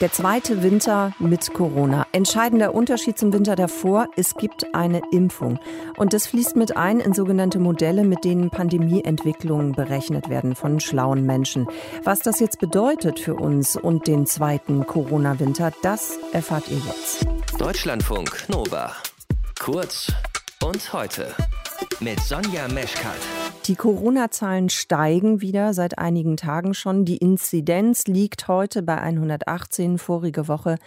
Der zweite Winter mit Corona. Entscheidender Unterschied zum Winter davor, es gibt eine Impfung. Und das fließt mit ein in sogenannte Modelle, mit denen Pandemieentwicklungen berechnet werden von schlauen Menschen. Was das jetzt bedeutet für uns und den zweiten Corona-Winter, das erfahrt ihr jetzt. Deutschlandfunk Nova. Kurz und heute mit Sonja Meschkat. Die Corona-Zahlen steigen wieder seit einigen Tagen schon. Die Inzidenz liegt heute bei 118, vorige Woche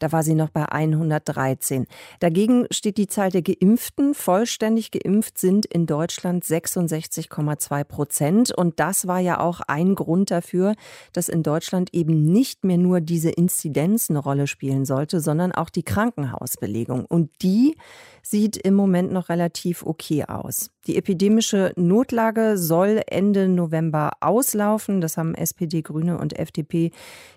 da war sie noch bei 113. Dagegen steht die Zahl der Geimpften. Vollständig geimpft sind in Deutschland 66,2 Prozent. Und das war ja auch ein Grund dafür, dass in Deutschland eben nicht mehr nur diese Inzidenz eine Rolle spielen sollte, sondern auch die Krankenhausbelegung. Und die sieht im Moment noch relativ okay aus. Die epidemische Notlage soll Ende November auslaufen. Das haben SPD, Grüne und FDP,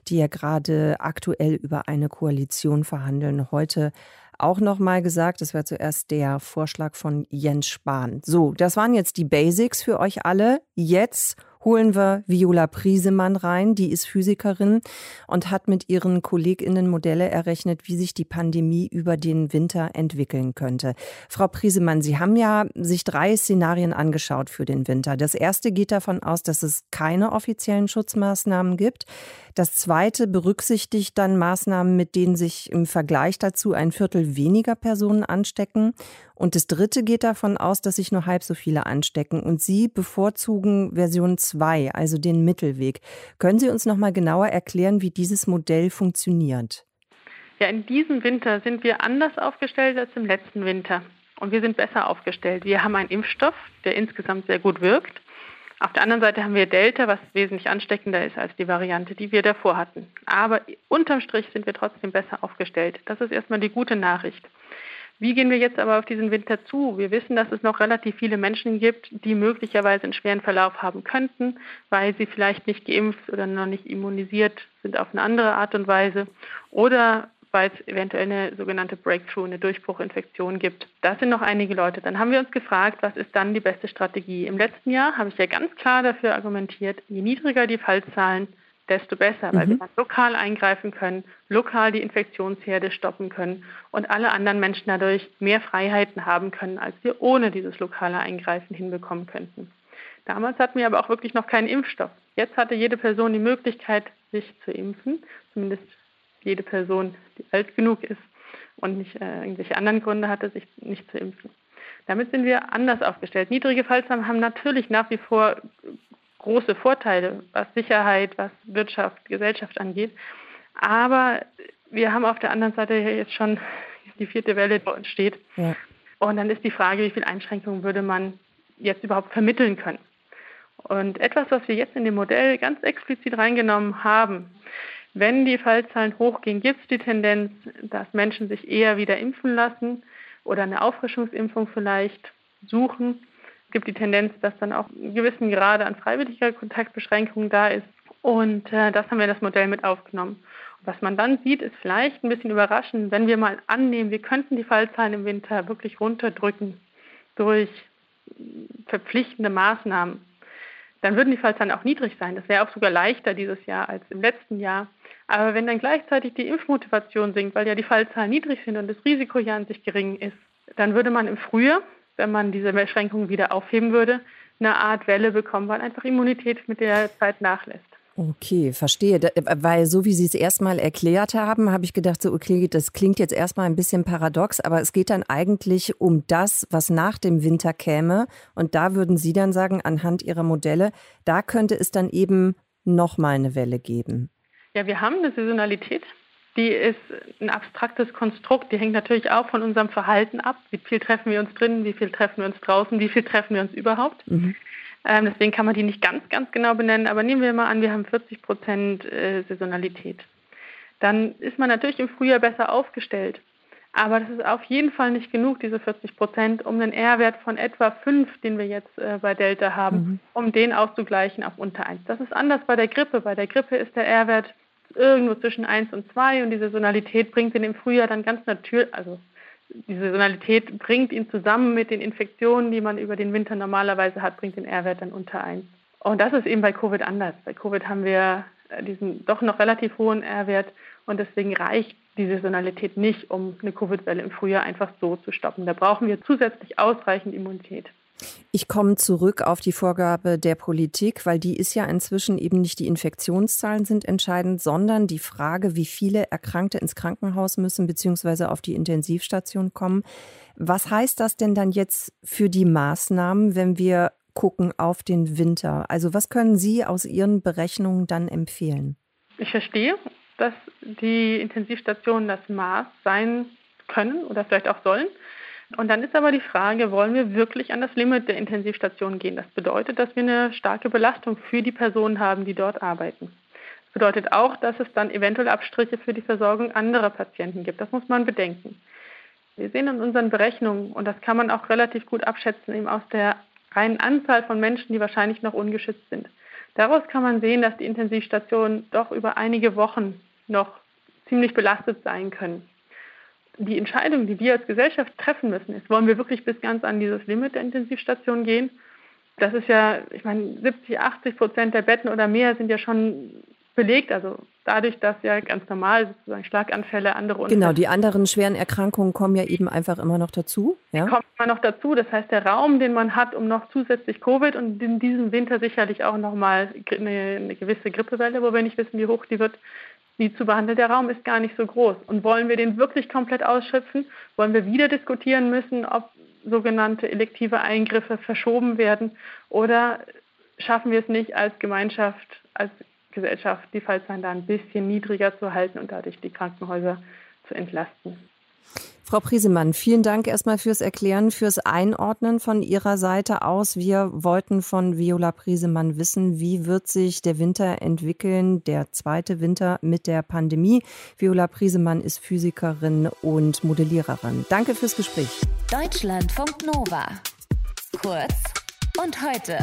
die ja gerade aktuell über eine Koalition verhandeln, heute auch noch mal gesagt. Das wäre zuerst der Vorschlag von Jens Spahn. So, das waren jetzt die Basics für euch alle. Jetzt holen wir Viola Priesemann rein. Die ist Physikerin und hat mit ihren KollegInnen Modelle errechnet, wie sich die Pandemie über den Winter entwickeln könnte. Frau Priesemann, Sie haben ja sich drei Szenarien angeschaut für den Winter. Das erste geht davon aus, dass es keine offiziellen Schutzmaßnahmen gibt. Das zweite berücksichtigt dann Maßnahmen, mit denen sich im Vergleich dazu ein Viertel weniger Personen anstecken. Und das dritte geht davon aus, dass sich nur halb so viele anstecken. Und Sie bevorzugen Version 2, also den Mittelweg. Können Sie uns noch mal genauer erklären, wie dieses Modell funktioniert? Ja, in diesem Winter sind wir anders aufgestellt als im letzten Winter. Und wir sind besser aufgestellt. Wir haben einen Impfstoff, der insgesamt sehr gut wirkt. Auf der anderen Seite haben wir Delta, was wesentlich ansteckender ist als die Variante, die wir davor hatten. Aber unterm Strich sind wir trotzdem besser aufgestellt. Das ist erstmal die gute Nachricht. Wie gehen wir jetzt aber auf diesen Winter zu? Wir wissen, dass es noch relativ viele Menschen gibt, die möglicherweise einen schweren Verlauf haben könnten, weil sie vielleicht nicht geimpft oder noch nicht immunisiert sind auf eine andere Art und Weise oder weil es eventuell eine sogenannte Breakthrough, eine Durchbruchinfektion gibt. Das sind noch einige Leute. Dann haben wir uns gefragt, was ist dann die beste Strategie? Im letzten Jahr habe ich ja ganz klar dafür argumentiert, je niedriger die Fallzahlen, desto besser, weil mhm. wir dann lokal eingreifen können, lokal die Infektionsherde stoppen können und alle anderen Menschen dadurch mehr Freiheiten haben können, als wir ohne dieses lokale Eingreifen hinbekommen könnten. Damals hatten wir aber auch wirklich noch keinen Impfstoff. Jetzt hatte jede Person die Möglichkeit, sich zu impfen, zumindest jede Person, die alt genug ist und nicht äh, irgendwelche anderen Gründe hatte, sich nicht zu impfen. Damit sind wir anders aufgestellt. Niedrige Fallzahlen haben natürlich nach wie vor große Vorteile, was Sicherheit, was Wirtschaft, Gesellschaft angeht. Aber wir haben auf der anderen Seite jetzt schon die vierte Welle, die entsteht. Ja. Und dann ist die Frage, wie viele Einschränkungen würde man jetzt überhaupt vermitteln können. Und etwas, was wir jetzt in dem Modell ganz explizit reingenommen haben, wenn die Fallzahlen hochgehen, gibt es die Tendenz, dass Menschen sich eher wieder impfen lassen oder eine Auffrischungsimpfung vielleicht suchen. Es gibt die Tendenz, dass dann auch in gewissen Grade an freiwilliger Kontaktbeschränkung da ist. Und äh, das haben wir in das Modell mit aufgenommen. Und was man dann sieht, ist vielleicht ein bisschen überraschend, wenn wir mal annehmen, wir könnten die Fallzahlen im Winter wirklich runterdrücken durch verpflichtende Maßnahmen dann würden die Fallzahlen auch niedrig sein. Das wäre auch sogar leichter dieses Jahr als im letzten Jahr. Aber wenn dann gleichzeitig die Impfmotivation sinkt, weil ja die Fallzahlen niedrig sind und das Risiko ja an sich gering ist, dann würde man im Frühjahr, wenn man diese Beschränkungen wieder aufheben würde, eine Art Welle bekommen, weil einfach Immunität mit der Zeit nachlässt. Okay, verstehe. Weil so wie Sie es erstmal erklärt haben, habe ich gedacht, so okay, das klingt jetzt erstmal ein bisschen paradox, aber es geht dann eigentlich um das, was nach dem Winter käme. Und da würden Sie dann sagen, anhand Ihrer Modelle, da könnte es dann eben nochmal eine Welle geben. Ja, wir haben eine Saisonalität. Die ist ein abstraktes Konstrukt. Die hängt natürlich auch von unserem Verhalten ab. Wie viel treffen wir uns drinnen, wie viel treffen wir uns draußen, wie viel treffen wir uns überhaupt. Mhm. Ähm, deswegen kann man die nicht ganz, ganz genau benennen, aber nehmen wir mal an, wir haben 40 Prozent äh, Saisonalität. Dann ist man natürlich im Frühjahr besser aufgestellt. Aber das ist auf jeden Fall nicht genug, diese 40 Prozent, um den R-Wert von etwa 5, den wir jetzt äh, bei Delta haben, mhm. um den auszugleichen auf unter 1. Das ist anders bei der Grippe. Bei der Grippe ist der R-Wert irgendwo zwischen 1 und 2 und die Saisonalität bringt ihn im Frühjahr dann ganz natürlich, also die Saisonalität bringt ihn zusammen mit den Infektionen, die man über den Winter normalerweise hat, bringt den R-Wert dann unter 1. Und das ist eben bei Covid anders. Bei Covid haben wir diesen doch noch relativ hohen R-Wert und deswegen reicht die Saisonalität nicht, um eine Covid-Welle im Frühjahr einfach so zu stoppen. Da brauchen wir zusätzlich ausreichend Immunität. Ich komme zurück auf die Vorgabe der Politik, weil die ist ja inzwischen eben nicht die Infektionszahlen sind entscheidend, sondern die Frage, wie viele Erkrankte ins Krankenhaus müssen bzw. auf die Intensivstation kommen. Was heißt das denn dann jetzt für die Maßnahmen, wenn wir gucken auf den Winter? Also was können Sie aus Ihren Berechnungen dann empfehlen? Ich verstehe, dass die Intensivstationen das Maß sein können oder vielleicht auch sollen. Und dann ist aber die Frage, wollen wir wirklich an das Limit der Intensivstation gehen? Das bedeutet, dass wir eine starke Belastung für die Personen haben, die dort arbeiten. Das bedeutet auch, dass es dann eventuell Abstriche für die Versorgung anderer Patienten gibt. Das muss man bedenken. Wir sehen in unseren Berechnungen, und das kann man auch relativ gut abschätzen, eben aus der reinen Anzahl von Menschen, die wahrscheinlich noch ungeschützt sind. Daraus kann man sehen, dass die Intensivstationen doch über einige Wochen noch ziemlich belastet sein können die Entscheidung, die wir als Gesellschaft treffen müssen, ist, wollen wir wirklich bis ganz an dieses Limit der Intensivstation gehen? Das ist ja, ich meine, 70, 80 Prozent der Betten oder mehr sind ja schon belegt. Also dadurch, dass ja ganz normal sozusagen Schlaganfälle, andere Unfälle. Genau, die anderen schweren Erkrankungen kommen ja eben einfach immer noch dazu. Ja? Die kommen immer noch dazu. Das heißt, der Raum, den man hat, um noch zusätzlich Covid und in diesem Winter sicherlich auch nochmal eine, eine gewisse Grippewelle, wo wir nicht wissen, wie hoch die wird, wie zu behandeln. Der Raum ist gar nicht so groß. Und wollen wir den wirklich komplett ausschöpfen? Wollen wir wieder diskutieren müssen, ob sogenannte elektive Eingriffe verschoben werden? Oder schaffen wir es nicht als Gemeinschaft, als Gesellschaft, die Fallzahlen da ein bisschen niedriger zu halten und dadurch die Krankenhäuser zu entlasten? Frau Priesemann, vielen Dank erstmal fürs Erklären, fürs Einordnen von Ihrer Seite aus. Wir wollten von Viola Priesemann wissen, wie wird sich der Winter entwickeln, der zweite Winter mit der Pandemie. Viola Priesemann ist Physikerin und Modelliererin. Danke fürs Gespräch. Deutschlandfunk Nova. Kurz und heute.